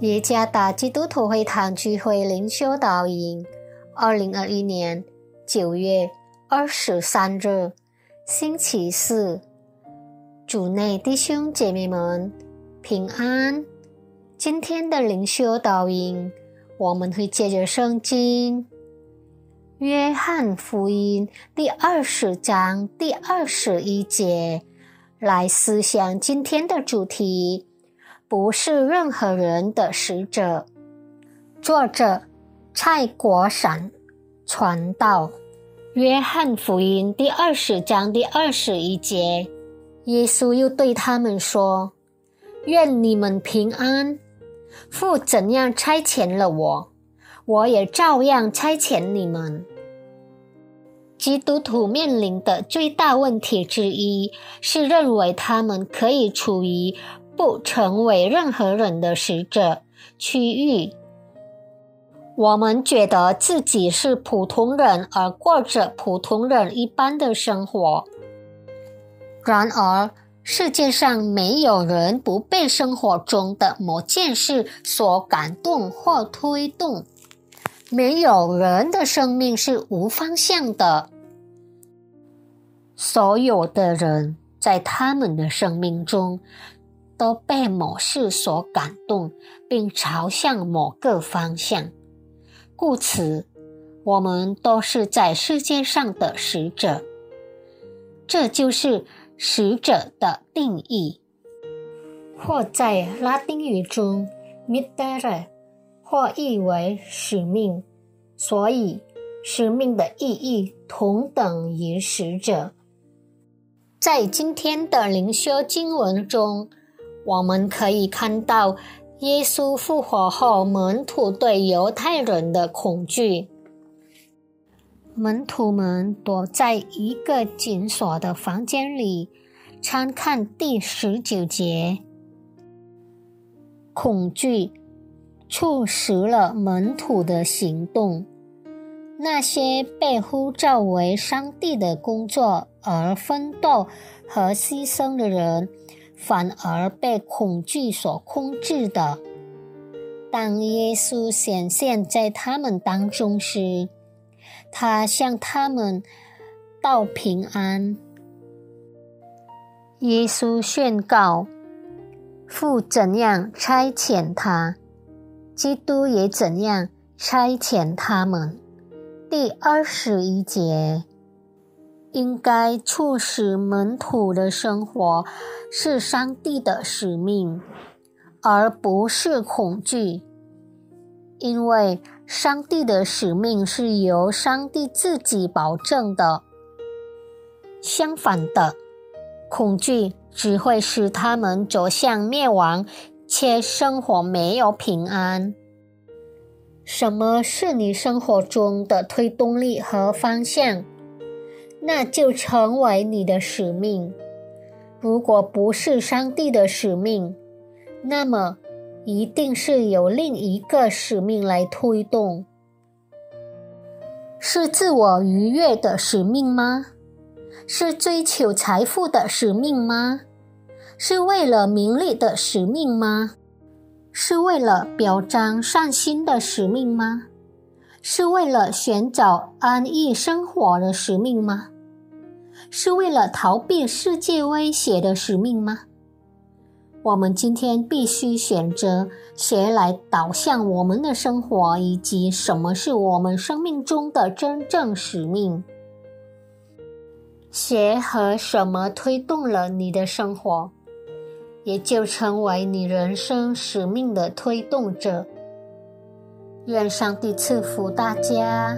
耶加达基督徒会堂聚会灵修导引，二零二一年九月二十三日，星期四，主内弟兄姐妹们平安。今天的灵修导引，我们会借着圣经《约翰福音》第二十章第二十一节。来思想今天的主题，不是任何人的使者。作者蔡国闪，传道。约翰福音第二十章第二十一节，耶稣又对他们说：“愿你们平安。父怎样差遣了我，我也照样差遣你们。”基督徒面临的最大问题之一是认为他们可以处于不成为任何人的使者区域。我们觉得自己是普通人，而过着普通人一般的生活。然而，世界上没有人不被生活中的某件事所感动或推动。没有人的生命是无方向的。所有的人在他们的生命中都被某事所感动，并朝向某个方向。故此，我们都是在世界上的使者。这就是使者的定义，或在拉丁语中 m i d e r 或译为使命，所以使命的意义同等于使者。在今天的灵修经文中，我们可以看到耶稣复活后门徒对犹太人的恐惧。门徒们躲在一个紧锁的房间里，参看第十九节。恐惧促使了门徒的行动。那些被呼召为上帝的工作而奋斗和牺牲的人，反而被恐惧所控制的。当耶稣显现在他们当中时，他向他们道平安。耶稣宣告：父怎样差遣他，基督也怎样差遣他们。第二十一节，应该促使门徒的生活是上帝的使命，而不是恐惧，因为上帝的使命是由上帝自己保证的。相反的。恐惧只会使他们走向灭亡，且生活没有平安。什么是你生活中的推动力和方向？那就成为你的使命。如果不是上帝的使命，那么一定是有另一个使命来推动。是自我愉悦的使命吗？是追求财富的使命吗？是为了名利的使命吗？是为了表彰善心的使命吗？是为了寻找安逸生活的使命吗？是为了逃避世界威胁的使命吗？我们今天必须选择谁来导向我们的生活，以及什么是我们生命中的真正使命。谁和什么推动了你的生活，也就成为你人生使命的推动者。愿上帝赐福大家。